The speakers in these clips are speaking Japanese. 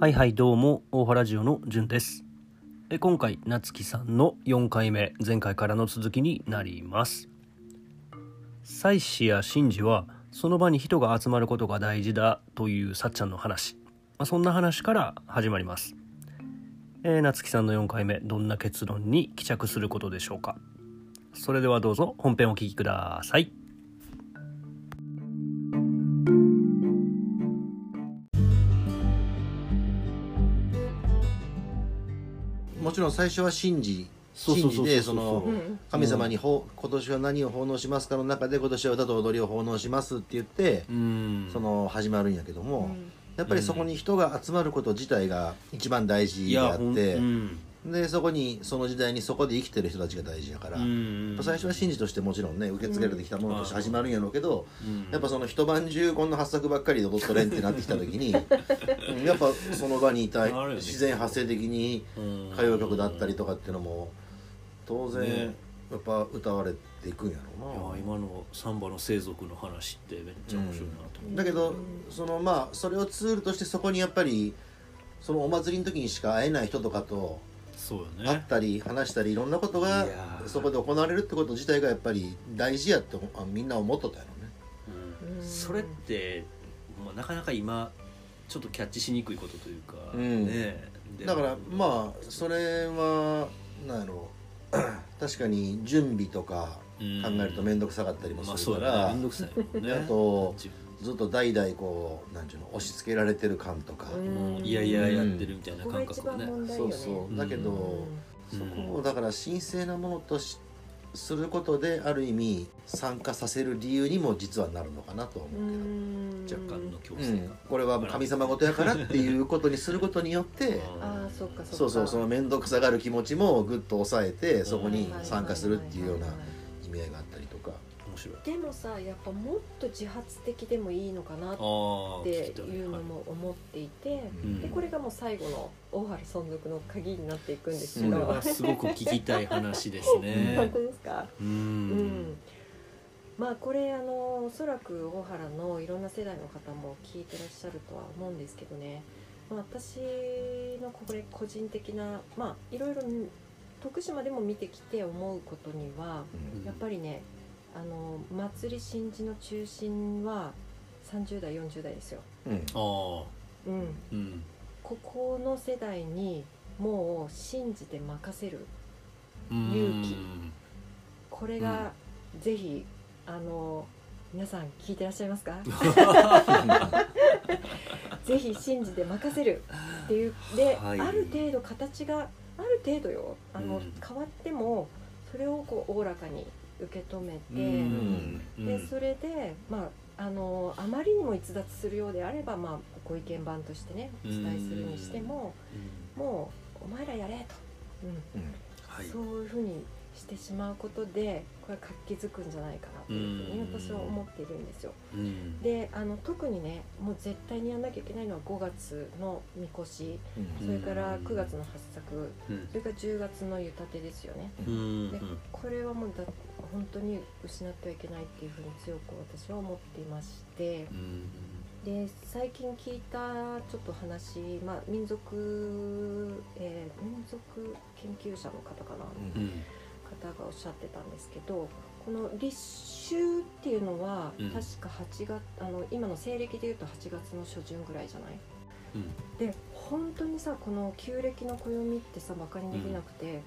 はいはいどうも大原ジオのじゅんです。え今回夏木さんの4回目前回からの続きになります。祭祀や神事はその場に人が集まることが大事だというさっちゃんの話、まあ、そんな話から始まります。えー、夏木さんの4回目どんな結論に帰着することでしょうか。それではどうぞ本編お聞きください。もちろん最初は神事そうそうそのうん神様にほ今年は何を奉納しますかの中で今年は歌と踊りを奉納しますって言ってうん。その始まるんやけども、うん。やっぱりそこに人が集まること自体が一番大事であって、うんでそこにその時代にそこで生きてる人たちが大事やから、うん最初は神事としてもちろんね受け継がれてきたものとして始まるんやろうけど、うん。やっぱその一晩中こんな発作ばっかりで踊っとれんってなってきた時に うんやっぱその場にいた自然発生的にうん歌謡曲だったりとかっていうのも当然ね。やっぱ歌われていくんやろうな、いや今のサンバの生族の話ってめっちゃ面白いなと思う、だけどそのまあそれをツールとしてそこにやっぱりそのお祭りの時にしか会えない人とかとそうよね。会ったり話したりいろんなことがいやー。そこで行われるってこと自体がやっぱり大事やって思あみんな思っとったやろね。うん。うん。それって、まあ、なかなか今ちょっとキャッチしにくいことというか、うん。ね。でだからまあそれはなんやろ。確かに準備とかうん考えると面倒くさかったりもまあすそうだね。るから、面倒くさいもんね。あと自ずっと代々こうなんちゅうの押し付けられてる感とか、もういやいややってるみたいな感覚をねそうそう。だけど、うん。そこをだから神聖なものとしすることである意味参加させる理由にも実はなるのかなとは思うけど、うん若干の強う制が、ん。これは神様事やからっていうことにすることによって ああそっか。そうそうその面倒くさがる気持ちもぐっと抑えてそこに参加するっていうような意味合いがあったりとか。面白い。でもさやっぱもっと自発的でもいいのかなっていうのも思っていて、うん。でこれがもう最後の大原存続の鍵になっていくんですけそど、れはすごく聞きたい話ですね。本当ですか？ううん。んまあこれあのおそらく大原のいろんな世代の方も聞いてらっしゃるとは思うんですけどね、まあ、私のこれ個人的なまあいろいろ徳島でも見てきて思うことにはうん。やっぱりねあの祭り神事の中心は30代40代ですよ。うん。ああ。うん、うん。ここの世代にもう信じて任せるうん。勇気。これがぜひあの皆さん聞いてらっしゃいますか？ぜひ信じて任せるっていうで、はい。ある程度形がある程度よ。あの、うん。変わってもそれをこうおおらかに受け止めて、うん。でそれでまああのあまりにも逸脱するようであれば、まあ、ご意見番としてねお伝えするにしても、もうお前らやれと、うん。うん。はい。そういうふうにしてしまうことでこれ活気づくんじゃないかなというふうに私は思っているんですよ。うん。であの特にねもう絶対にやんなきゃいけないのは5月のみこしうん。それから9月の八作うん。それから10月の湯立てですよね。うん。でこれはもうだ本当に失ってはいけないっていうふうに強く私は思っていましてうんで最近聞いたちょっと話、まあ、民族、えー民族研究者の方かな、うん。うん。方がおっしゃってたんですけどこの立秋っていうのはうん。確か8月、あの今の西暦でいうと8月の初旬ぐらいじゃない？うん。で本当にさこの旧暦の暦ってさバカにできなくて、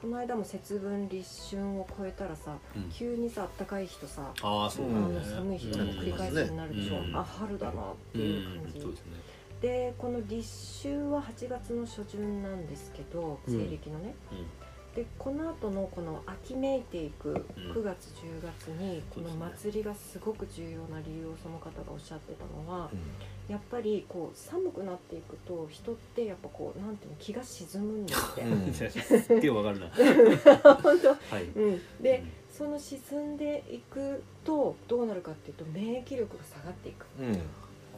この間も節分立春を超えたらさうん。急にさ暖かい日とさああそうね。の寒い日が繰り返しになるでしょ、うん。あ春だなってうんいう感じ、そうですね。でこの立秋は8月の初旬なんですけどうん。西暦のね、でこの後のこの秋めいていくうん。9月10月にこの祭りがすごく重要な理由をその方がおっしゃってたのはやっぱりこう寒くなっていくと人ってやっぱこうなんていうの気が沈むんだって、う わかるな。本当。はい。うん、でその沈んでいくとどうなるかっていうと免疫力が下がっていく。うん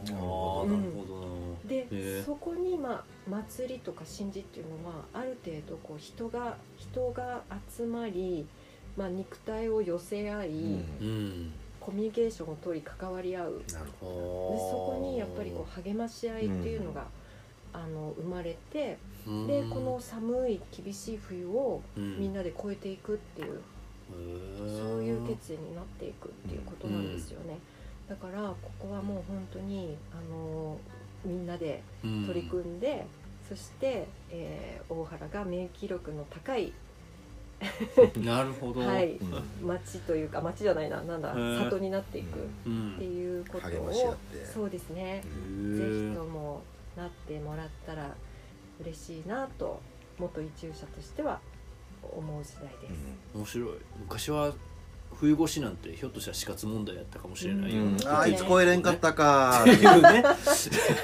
なるほどな。でへえそこにまあ祭りとか神事っていうのはある程度こう人が人が集まり、まあ、肉体を寄せ合い、うん。うんコミュニケーションを取り関わり合う。でなるそほこにやっぱりこう励まし合いっていうのが、あの生まれてうん。でこの寒い厳しい冬をうん。みんなで越えていくっていう、そういう決意になっていくっていうことなんですよね。だからここはもう本当にあのみんなで取り組んで、そして、えー大原が免疫力の高い、うんなるほど、はい。町というか町じゃないななんだ里になっていくっうん。ていうことをそうですね、へぜーひともなってもらったら嬉しいなと元移住者としては思う次第です。面白い。昔は冬越しなんてひょっとしたら死活問題やったかもしれないよ、うんうん。あいつ超えれんかったか。っていうね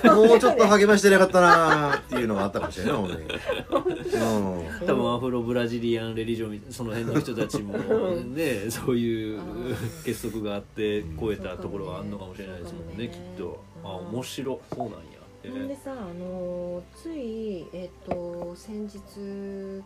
もうちょっと励ましてなかったなっていうのがあったかもしれない本当にうん。多分アフロブラジリアンレリジョンその辺の人たちもねそういう結束があって超えたところはあるのかもしれないですもんねねきっと。あうん面白そうなんやへほんでさ、あのつい、えっと先日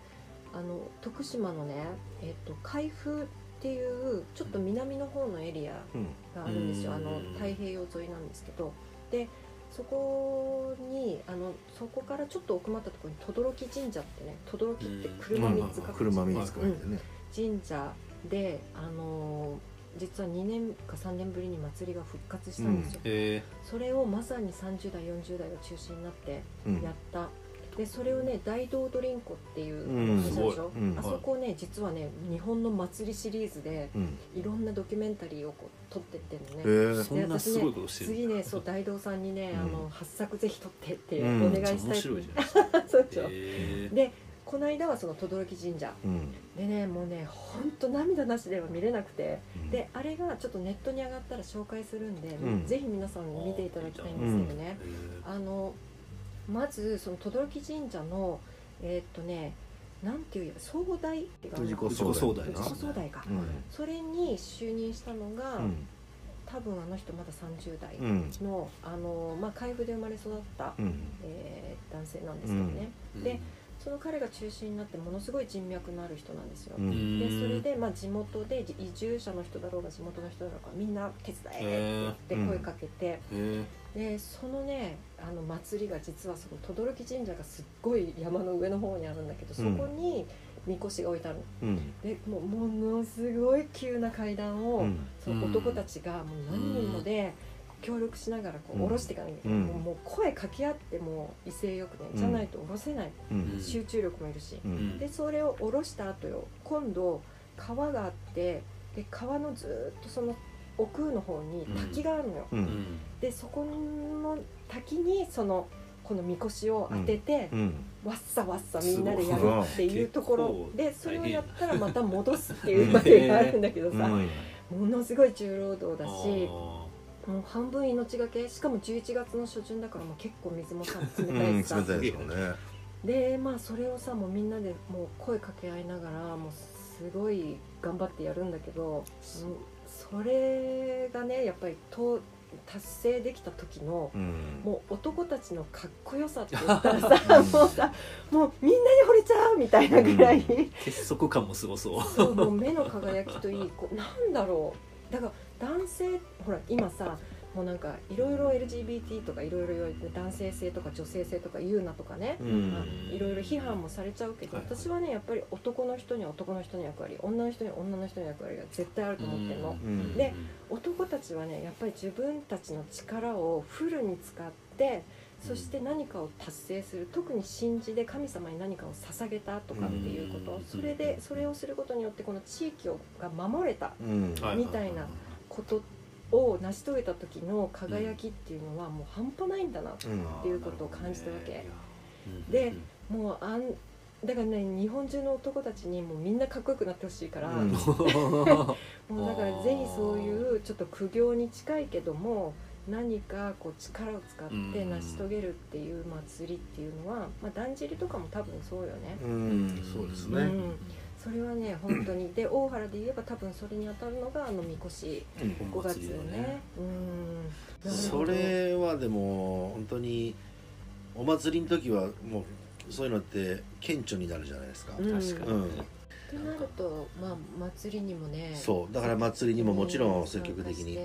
あの徳島のね、えっと海部っていうちょっと南の方のエリアうんがあるんですよ、うん。あの太平洋沿いなんですけど。でそこにあのそこからちょっと奥まったところに轟神社ってね轟って車3つ書く車3つ書いてね。神社であの実は2年か3年ぶりに祭りが復活したんですよ、え。それをまさに30代40代が中心になってうん。やった、でそれをね大道ドリンコっていうでしょ、あそこね実はね日本の祭りシリーズでうん。いろんなドキュメンタリーをこう撮ってってんのね、へえそんなすごいことしてる次ねそう大道さんにね、うん。あの8作ぜひ撮ってってうん。お願いしたい、面白いじゃないですか。そうでしょ、へでこの間はその轟神社。うん。でねもうねほんと涙なしでは見れなくて。うん。であれがちょっとネットに上がったら紹介するんで、うん。ぜひ皆さんに見ていただきたいんですけどね、あのまずその轟神社のえーっとねなんていう総代っていうか藤子藤子総代藤子総代か、うん。それに就任したのが、うん。多分あの人まだ30代うん。の、あのまあ海部で生まれ育った、うん。えー男性なんですけどね、でその彼が中心になってものすごい人脈のある人なんですよ、うん。でそれで、まあ、地元で移住者の人だろうが地元の人だろうがみんな手伝えって言って声かけて、へでそのねあの祭りが実はその轟神社がすっごい山の上の方にあるんだけどそこにみこしが置いてあるの。うん。でもうものすごい急な階段を、うん。その男たちがもう何人もで協力しながらこうんう下ろしていかなきゃいけない、うん。もう声かけ合っても威勢よくねじゃないと下ろせない、うん。集中力もいるし、うん。でそれを下ろした後よ今度川があってで川のずっとその奥の方に滝があるのよ、ううん。んでそこの滝にそのこのみこしを当てて、うん。わっさわっさみんなでやるっていうところ。でそれをやったらまた戻すっていうまでがあるんだけどさ、うん。ものすごい重労働だあしもう半分命がけ。しかも11月の初旬だからもう結構水もさ 冷うんたいしさ、冷たいでしょうね。でまあそれをさもうみんなでもう声かけ合いながらもうすごい頑張ってやるんだけど、うんそれがねやっぱりと達成できた時のうん。もう男たちのかっこよさって言ったらさ もうさもうみんなに惚れちゃうみたいなぐらい、結束感もすごそう。そうもう目の輝きといいこうなんだろう。だから男性ほら今さもうなんかいろいろ LGBT とかいろいろ言われて男性性とか女性性とか言うなとかね。いろいろ批判もされちゃうけどはい。はい私はねやっぱり男の人には男の人の役割女の人には女の人の役割が絶対あると思ってるの。うん。で男たちはねやっぱり自分たちの力をフルに使ってそして何かを達成する特に神事で神様に何かを捧げたとかっていうこと。うん。それでそれをすることによってこの地域をが守れたうん。はいみたいなことを成し遂げた時の輝きっていうのはもう半端ないんだなうんっていうことを感じたわけ。うんでもうあんだからね日本中の男たちにもうみんなかっこよくなってほしいから、うん。もうだからぜひそういうちょっと苦行に近いけども何かこう力を使って成し遂げるっていう祭りっていうのは、まあ、だんじりとかも多分そうよね。うん。そうですね。うん、それはね 本当に。で大原で言えば多分それに当たるのがあのみこし。うん。5月のね。うん。そど。れはでも本当にお祭りの時はもうそういうのって顕著になるじゃないですか、うん。確かにうんってなるとまあ祭りにもね。そう。だから祭りにももちろん積極的に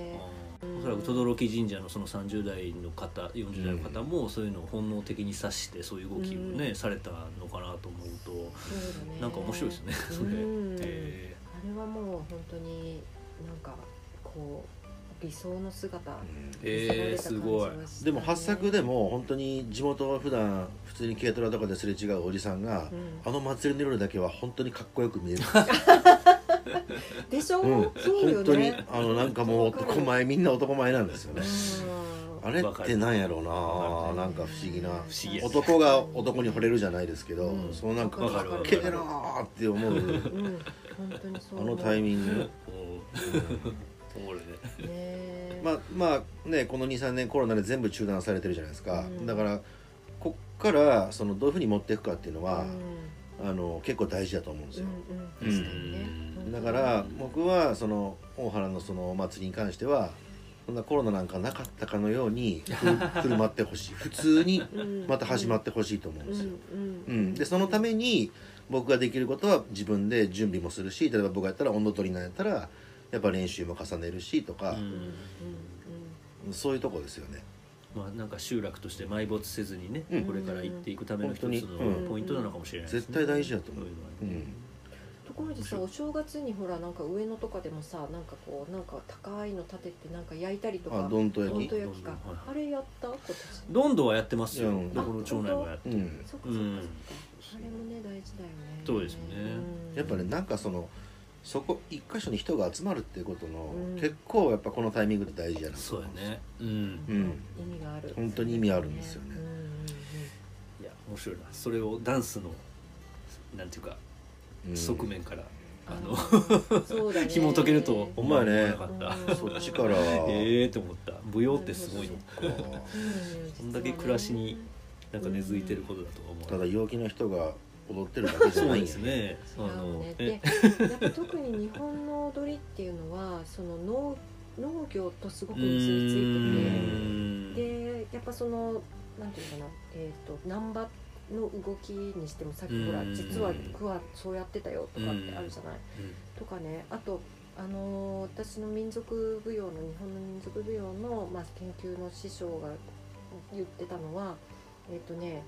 おそらく轟神社のその30代の方40代の方もそういうのを本能的に察してそういう動きをね、うん。されたのかなと思うとそうだね。なんか面白いですねそれ、うん。えあれはもう本当になんかこう理想の姿うん。えーすごい。でも発作でも本当に地元は普段普通に軽トラとかですれ違うおじさんが、うん。あの祭りの夜だけは本当にかっこよく見える、でしょ、うん、そうよ本当にねあのなんかもう男前みんな男前なんですよね。うん。あれってなんやろうな。なんか不思議な。不思議やね。男が男に惚れるじゃないですけど、うん。そのなんかわかるわかる。けえなーって思う。うん。本当にそうあのタイミング、ー、お俺ね。ね。まあまあねこの23年コロナで全部中断されてるじゃないですか、うん。だからこっからそのどういうふうに持っていくかっていうのは、うんあの結構大事だと思うんですよ、うんうん。だから僕はその大原のそのお祭りに関してはそんなコロナなんかなかったかのようにふる振る舞ってほしい。普通にまた始まってほしいと思うんですよ、うんうん、でそのために僕ができることは自分で準備もするし例えば僕がやったら温度取りなんやったらやっぱ練習も重ねるしとか。う、んうんうん。そういうとこですよねまあなんか集落として埋没せずにね、うん。これから行っていくための一つ本当に。うん。のポイントなのかもしれないですね、絶対大事だと思う。そういうのはね。うん。ところでさお正月にほらなんか上野とかでもさなんかこうなんか高いの立ててなんか焼いたりとかあどんと焼き。どんと焼きか。どんどんはいあれやった？今年。どんどんはやってますよ、うん。どこの町内もやってる、うんそっかそっかそっか、うん。あれもね大事だよね。そうですね。うんやっぱねなんかそのそこ一箇所に人が集まるっていうことの、うん。結構やっぱこのタイミングって大事じゃないそうやね。うん。うん。意味がある。本当に意味あるんですよね。うんうんうんいや面白いな。それをダンスのなんていうか、うん。側面からあのそうだね。紐解けると思わなかった、うん。そっちから。ええって思った。舞踊ってすごい。のかこんだけ暮らしになんか根付いてることだとは思う。ただ陽気な人が踊ってるだけじゃそうないですね。ああののね。え。でやっぱ特に日本の踊りっていうのはその農農業とすごくう結びついててでやっぱそのなんていうのかなえっ、と難波の動きにしてもさっきほらうん。実は区はそうやってたよとかってあるじゃない。うん。とかね。あとあのー私の民族舞踊の日本の民族舞踊の、まあ、研究の師匠が言ってたのはえっ、とね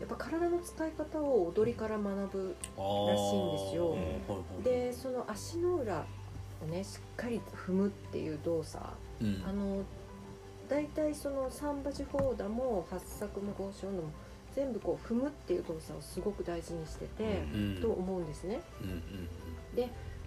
やっぱ体の使い方を踊りから学ぶらしいんですよ。はいはいでその足の裏をねしっかり踏むっていう動作。うん。あの大体その三馬地方だも八作も五章のも全部こう踏むっていう動作をすごく大事にしてて、うん。と思うんですね。うんうん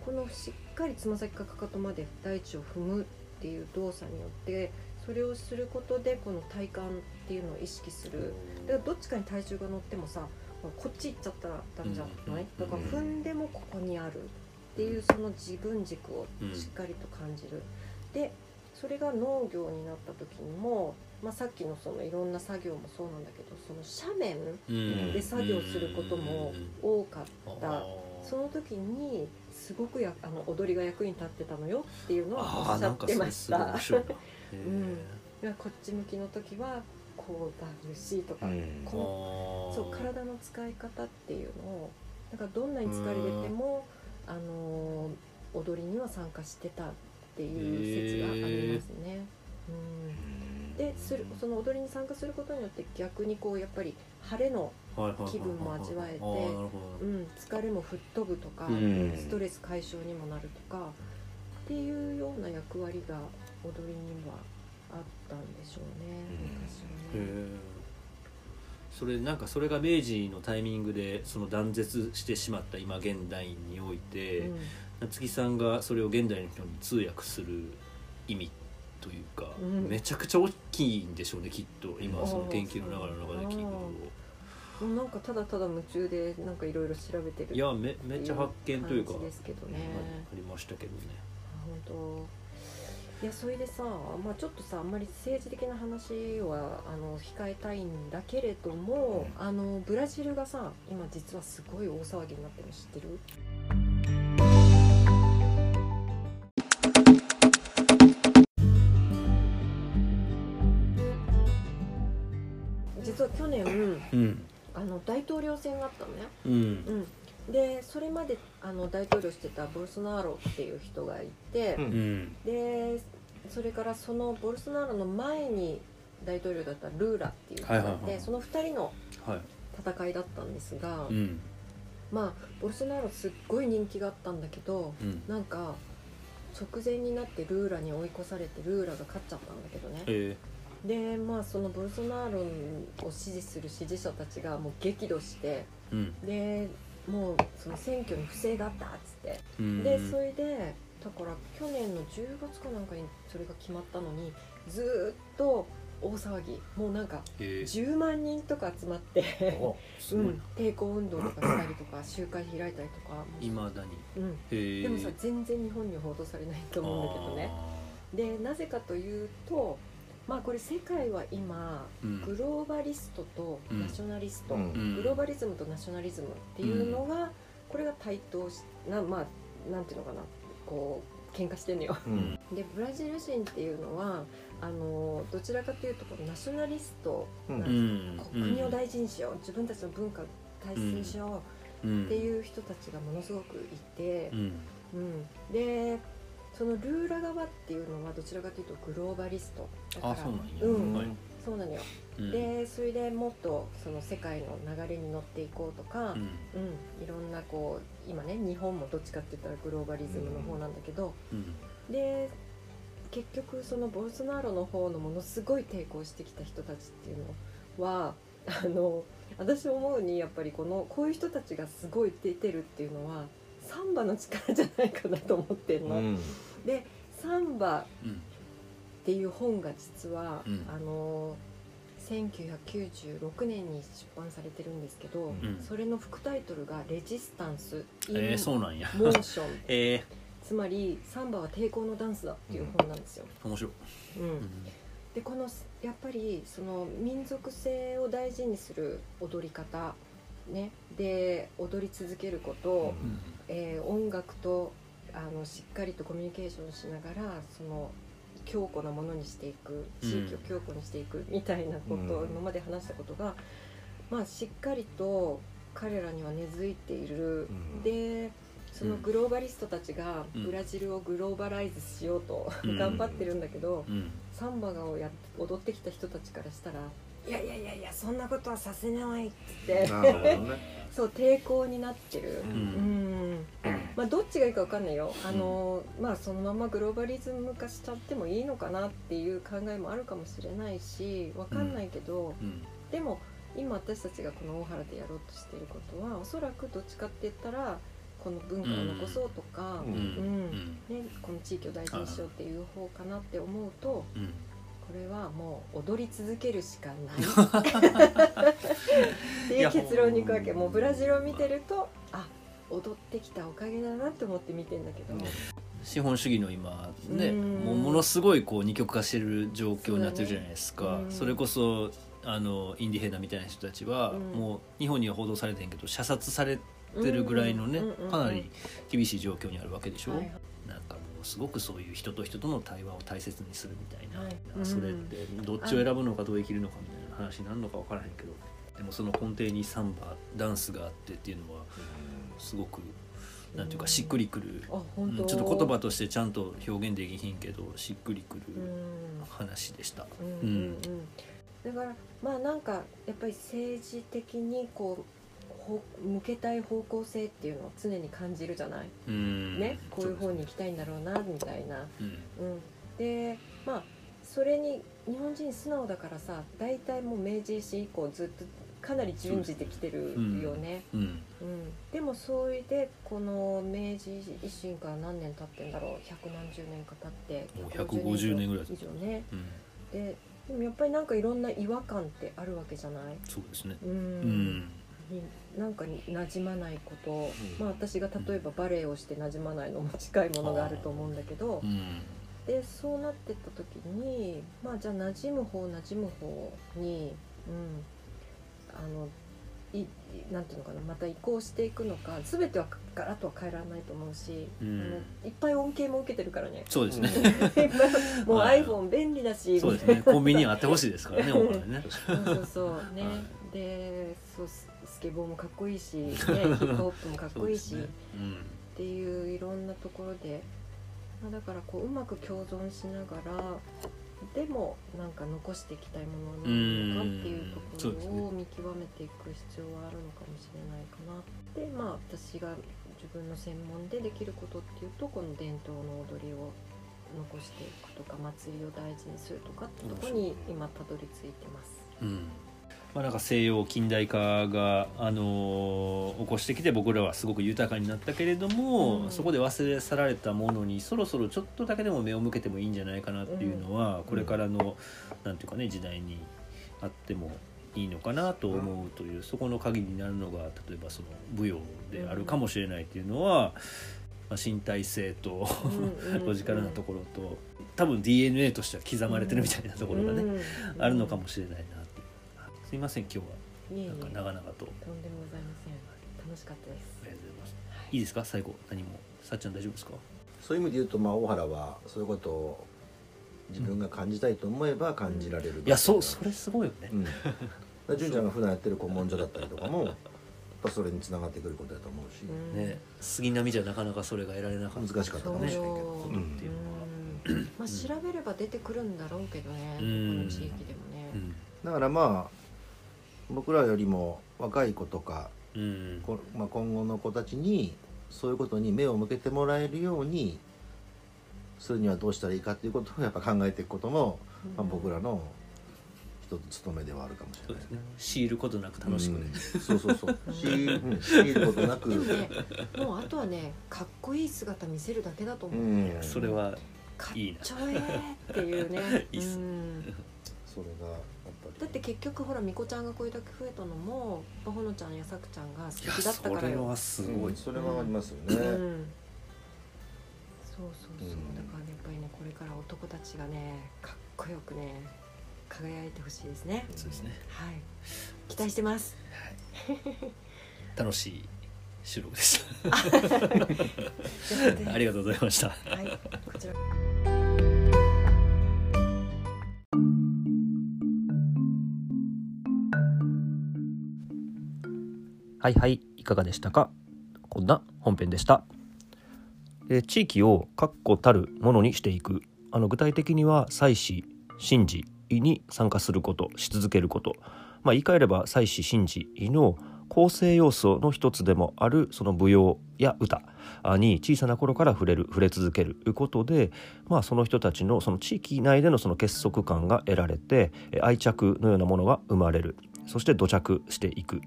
このしっかりつま先かかかとまで大地を踏むっていう動作によってそれをすることでこの体幹っていうのを意識するだからどっちかに体重が乗ってもさこっち行っちゃったらダメじゃない、うんだから踏んでもここにあるっていうその自分軸をしっかりと感じる、でそれが農業になった時にも、まあ、さっきのそのいろんな作業もそうなんだけどその斜面うん。で作業することも多かった、あその時にすごくやあの踊りが役に立ってたのよっていうのはおっしゃってました。なん。こっち向きの時はこうだるしとか、うん。ーこあー。そう体の使い方っていうのをなんかどんなに疲れてても、あのー踊りには参加してたっていう説がありますね。うん、でするその踊りに参加することによって逆にこうやっぱり晴れの、気分も味わえてうん、疲れも吹っ飛ぶとか、うん。ストレス解消にもなるとかっていうような役割が踊りにはあったんでしょうね昔はね。それなんかそれが明治のタイミングでその断絶してしまった今現代において、うん。夏木さんがそれを現代の人に通訳する意味というか、うん。めちゃくちゃ大きいんでしょうねきっと。今その研究の流れの中で聞くもうな。んかただただ夢中でなんかいろいろ調べてるといやめめっちゃ発見というか感じですけどね、ありましたけどね。本当いやそれでさ、まあ、ちょっとさあんまり政治的な話はあの控えたいんだけれども、あのブラジルがさ今実はすごい大騒ぎになってるの知ってる？実は去年うん。あの大統領選があったのね、うん。うん、でそれまであの大統領してたボルソナロっていう人がいて、うんうん。でそれからそのボルソナロの前に大統領だったルーラっていう人がいて、はいはいはいその2人のはい。戦いだったんですが、うん。まあボルソナロすっごい人気があったんだけどうん。なんか直前になってルーラに追い越されてルーラが勝っちゃったんだけどね。えでまあそのボルソナロを支持する支持者たちがもう激怒してーうん。でもうその選挙に不正があったっつって。うん。でそれでだから去年の10月かなんかにそれが決まったのにずーっと大騒ぎ。もうなんかえー。10万人とか集まって、うん、抵抗運動とかしたりとか集会開いたりとか。いまだに。うん、でもさ全然日本には報道されないと思うんだけどね。でなぜかというとまあこれ世界は今うん。グローバリストとナショナリスト、うん。うん。グローバリズムとナショナリズムっていうのが、これが対等しなまあなんていうのかなこう喧嘩してんのよ。うん。でブラジル人っていうのはあのどちらかというとこのナショナリストううん。ん国を大事にしよう自分たちの文化を大切にしよううっていう人たちがものすごくいてう、ん。うん、でそのルーラ側っていうのはどちらかというとグローバリスト。だからあそうなんや。うん。はいそうなのよ、うん。でそれでもっとその世界の流れに乗っていこうとか、うん。うん、いろんなこう今ね日本もどっちかって言ったらグローバリズムの方なんだけど、うん。で結局そのボルソナロの方のものすごい抵抗してきた人たちっていうのはあの私思うにやっぱりこのこういう人たちがすごい出てるっていうのはサンバの力じゃないかなと思ってんの。うん。でサンバうんっていう本が実は、うん。あの1996年に出版されてるんですけど、うん。それの副タイトルが「レジスタンス・イン・えーそうなんや。モーション」えつまりサンバは抵抗のダンスだっていう本なんですよ。ー面白い。うんうん。でこのやっぱりその民族性を大事にする踊り方、ね、で踊り続けること、うん。えー音楽とあのしっかりとコミュニケーションしながらその強固なものにしていく地域を強固にしていくみたいなことをうん。今まで話したことが、まあ、しっかりと彼らには根付いている、うん。でそのグローバリストたちがうん。ブラジルをグローバライズしようと、うん。頑張ってるんだけど、うん。サンバをや踊ってきた人たちからしたら「いやいやいやいやそんなことはさせない」っつってね。そう抵抗になってる。ううんんまあ、どっちがいいかわかんないよ。あの、まあそのままグローバリズム化しちゃってもいいのかなっていう考えもあるかもしれないしわかんないけど、うん。でも今私たちがこの大原でやろうとしていることはおそらくどっちかって言ったらこの文化を残そうとか、うん。うん。うん。ね、この地域を大事にしようっていう方かなって思うとうん。これはもう踊り続けるしかない。っていう結論に行くわけ。もうブラジルを見てるとあ踊ってきたおかげだなって思って見てんだけど、資本主義の今ねうん。もうものすごいこう二極化してる状況になってるじゃないですか。ね。うん。それこそあのインディヘナみたいな人たちは、うん。もう日本には報道されてんけど射殺されてるぐらいのね、かなり厳しい状況にあるわけでしょ、はいはい。なんかもうすごくそういう人と人との対話を大切にするみたいな、はい。それってどっちを選ぶのかどう生きるのかみたいな話になるのか分からへんけど。でもその根底にサンバダンスがあってっていうのはすごくなんていうかしっくりくる、あうんちょっと言葉としてちゃんと表現できひんけどしっくりくるうん。話でした。だからまあなんかやっぱり政治的にこうほ向けたい方向性っていうのを常に感じるじゃない、うん。ね？こういう方に行きたいんだろうなみたいな、うん。うん、でまあそれに日本人素直だからさ大体もう明治維新以降ずっとかなり順次できてるよね、うん。うん。でもそれでこの明治維新から何年経ってんだろう。百何十年か経ってもう150年ぐらい以上ね。うん。ででもやっぱりなんかいろんな違和感ってあるわけじゃない？そうですね。うん、なんかに馴染まないこと、うん。まあ私が例えばバレエをして馴染まないのも近いものがあると思うんだけど、うん。でそうなってった時にまあじゃあ馴染む方馴染む方に、うん、あのいなんていうのかなまた移行していくのか全てはガラッとは変えられないと思うし、うん。あのいっぱい恩恵も受けてるからね。そうですね、もうはい。iPhone 便利だし。そうですね。コンビニにあってほしいですからね 大原ね。そうそうそう。ね、はでそうススケボーもかっこいいし、ね、ヒップホップもかっこいいし、そうですね。っていういろんなところで、まあ、だからこううまく共存しながらでもなんか残していきたいものなのかっていうところを見極めていく必要はあるのかもしれないかなでまあ私が自分の専門でできることっていうとこの伝統の踊りを残していくとか祭りを大事にするとかってとこに今たどり着いてます。うんまあ、なんか西洋近代化が、あのー起こしてきて僕らはすごく豊かになったけれども、うん。そこで忘れ去られたものにそろそろちょっとだけでも目を向けてもいいんじゃないかなっていうのは、これからのなんていうかね時代にあってもいいのかなと思うという、そこの鍵になるのが例えばその舞踊であるかもしれないっていうのは、まあ、身体性とうんうんロジカルなところと多分 DNA としては刻まれてるみたいなところがね、うん。あるのかもしれないなすいません今日は。なんか長々と。とんでもございません。楽しかったです。ありがとうございます。い。いですか？最後何も？さっちゃん大丈夫ですか？そういう意味で言うとまあ大原はそういうことを自分が感じたいと思えば感じられる、いやそうそれすごいよね。う。ん。だから純ちゃんが普段やってる古文書だったりとかもやっぱそれにつながってくることだと思うし、うん。ね。杉並じゃなかなかそれが得られなかった。難しかったかもしれないけど、そう。うん。っていううん。まあ調べれば出てくるんだろうけどね、うん。この地域でもね、うん。だからまあ僕らよりも若い子とか、うん。こまあ、今後の子たちにそういうことに目を向けてもらえるようにするにはどうしたらいいかっていうことをやっぱ考えていくことも、まあ、僕らの一つ務めではあるかもしれない。ね。強いることなく楽しくね。うん。そうそうそう。し、うん、強いることなく、でもねもうあとはねかっこいい姿見せるだけだと思う、うん、それはかっいいな。ちょええっていうね。いいっす。うん。それがだって結局ほらみこちゃんがこれだけ増えたのもほのちゃんやさくちゃんが素敵だったからよ。それはすごい。うん。それはありますよね、うん、そうそうそう、うん。だからやっぱりねこれから男たちがねかっこよくね輝いてほしいですね。そうですね。はい。期待してます。楽しい収録でし た。ありがとうございました。あはいこちらはいはいいかがでしたか？こんな本編でした、え地域を確固たるものにしていく。あの具体的には祭祀神事に参加することし続けること、まあ、言い換えれば祭祀神事の構成要素の一つでもあるその舞踊や歌に小さな頃から触れる触れ続けることで、まあ、その人たちのその地域内でのその結束感が得られて愛着のようなものが生まれる。そして土着していく。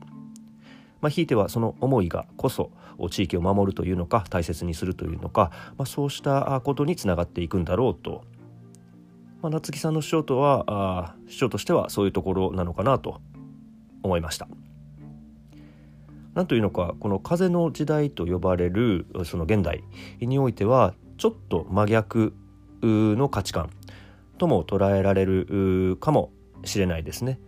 まあ、ひいてはその思いがこそ地域を守るというのか大切にするというのか、まあ、そうしたことにつながっていくんだろうと、まあ、夏木さんの主張とはあ主張としてはそういうところなのかなと思いました。なんというのかこの風の時代と呼ばれるその現代においてはちょっと真逆の価値観とも捉えられるかもしれないですね。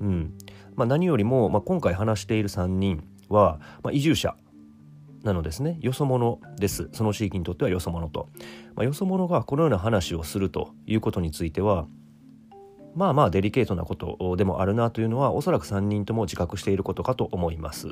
うんまあ、何よりも、まあ、今回話している3人は、まあ、移住者なのですね。よそ者です。その地域にとってはよそ者と、まあ、よそ者がこのような話をするということについてはまあまあデリケートなことでもあるなというのはおそらく3人とも自覚していることかと思います。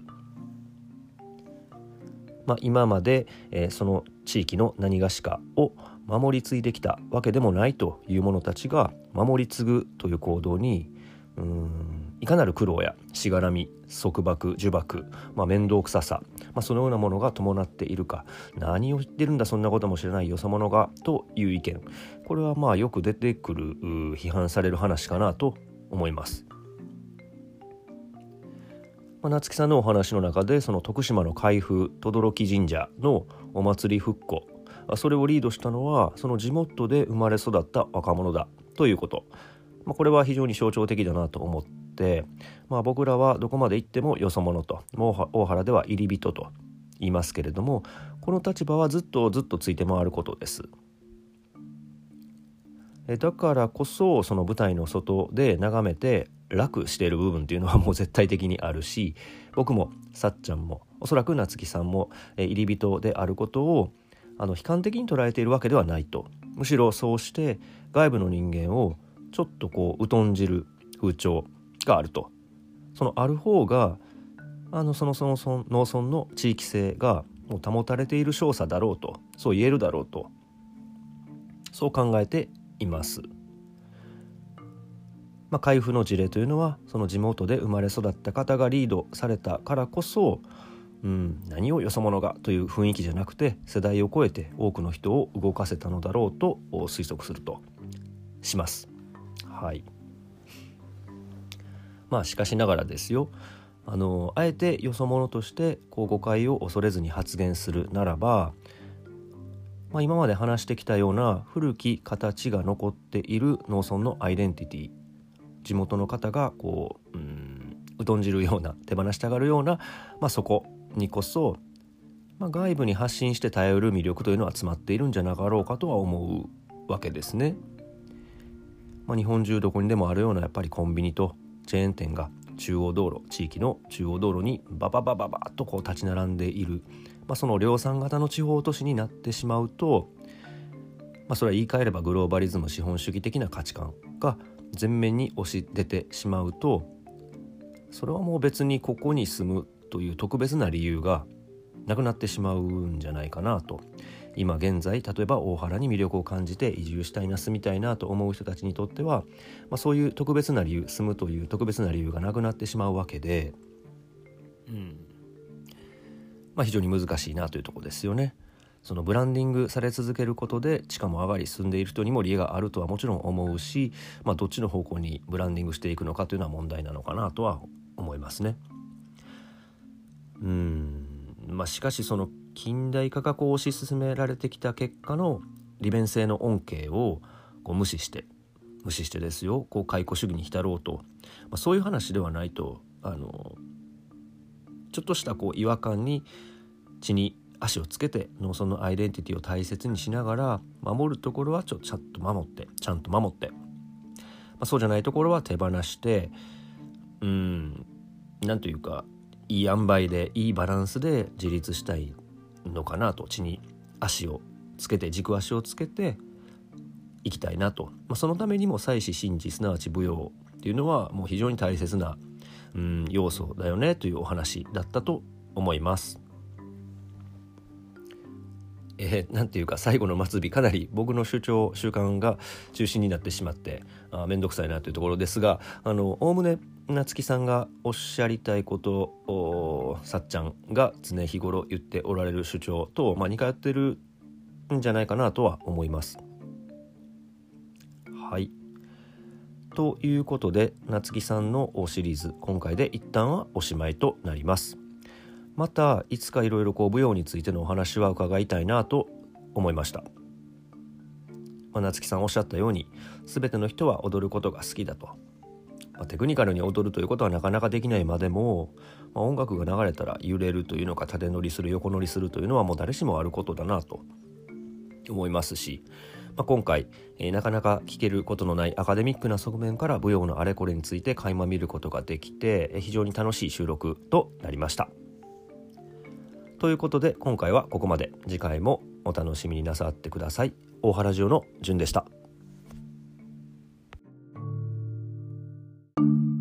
まあ、今まで、えーその地域の何がしかを守り継いできたわけでもないという者たちが守り継ぐという行動にうんいかなる苦労やしがらみ束縛呪縛、まあ、面倒くささ、まあ、そのようなものが伴っているか。何を言ってるんだそんなことも知らないよそ者がという意見。これはまあよく出てくる批判される話かなと思います。まあ、夏木さんのお話の中でその徳島の海部轟神社のお祭り復興それをリードしたのはその地元で生まれ育った若者だということ、まあ、これは非常に象徴的だなと思っ、まあ、僕らはどこまで行ってもよそ者ともう大原では入り人と言いますけれどもこの立場はずっとずっとついて回ることです。だからこそその舞台の外で眺めて楽している部分っていうのは もう絶対的にあるし僕もさっちゃんもおそらく夏木さんも、え、入り人であることをあの悲観的に捉えているわけではないとむしろそうして外部の人間をちょっとこう疎んじる風潮があるとそのある方があのそのそのその農村の地域性がもう保たれている少佐だろうとそう言えるだろうとそう考えています。まあ、海部の事例というのはその地元で生まれ育った方がリードされたからこそ、うん、何をよそ者がという雰囲気じゃなくて世代を超えて多くの人を動かせたのだろうと推測するとします。はいまあしかしながらですよあのあえてよそ者としてこう誤解を恐れずに発言するならば、まあ、今まで話してきたような古き形が残っている農村のアイデンティティ地元の方がこううん疎んじるような手放したがるような、まあ、そこにこそ、まあ、外部に発信して頼る魅力というのは詰まっているんじゃなかろうかとは思うわけですね。まあ、日本中どこにでもあるようなやっぱりコンビニとチェーン店が中央道路地域の中央道路にバババババッとこう立ち並んでいる、まあ、その量産型の地方都市になってしまうと、まあ、それは言い換えればグローバリズム資本主義的な価値観が前面に押し出てしまうとそれはもう別にここに住むという特別な理由がなくなってしまうんじゃないかなと。今現在例えば大原に魅力を感じて移住したいな住みたいなと思う人たちにとっては、まあ、そういう特別な理由住むという特別な理由がなくなってしまうわけで、うんまあ、非常に難しいなというとこですよね。そのブランディングされ続けることで地価も上がり住んでいる人にも利益があるとはもちろん思うし、まあ、どっちの方向にブランディングしていくのかというのは問題なのかなとは思いますね。うんまあ、しかしその近代化がこう推し進められてきた結果の利便性の恩恵をこう無視して無視してですよこう解雇主義に浸ろうと、まあ、そういう話ではないとあのちょっとしたこう違和感に地に足をつけて農村のアイデンティティを大切にしながら守るところはちょちゃんと守ってちゃんと守って、まあ、そうじゃないところは手放してうんなんというかいい塩梅でいいバランスで自立したいのかなと地に足をつけて軸足をつけていきたいなと、まあ、そのためにも祭祀神事すなわち舞踊っていうのはもう非常に大切な、うん、要素だよねというお話だったと思います。えー、なんていうか最後の末尾かなり僕の主張習慣が中心になってしまってあ面倒くさいなというところですがおおむね夏木さんがおっしゃりたいことをさっちゃんが常日頃言っておられる主張と、まあ、似通ってるんじゃないかなとは思います。はいということで夏木さんのシリーズ今回で一旦はおしまいとなります。またいつかいろいろこう舞踊についてのお話は伺いたいなと思いました。まあ、夏木さんおっしゃったように全ての人は踊ることが好きだと、まあ、テクニカルに踊るということはなかなかできないまでも、まあ、音楽が流れたら揺れるというのか縦乗りする横乗りするというのはもう誰しもあることだなと。思いますし、まあ、今回、えー、なかなか聞けることのないアカデミックな側面から舞踊のあれこれについて垣間見ることができて、えー、非常に楽しい収録となりました。ということで今回はここまで。次回もお楽しみになさってください。大原城の順でした。you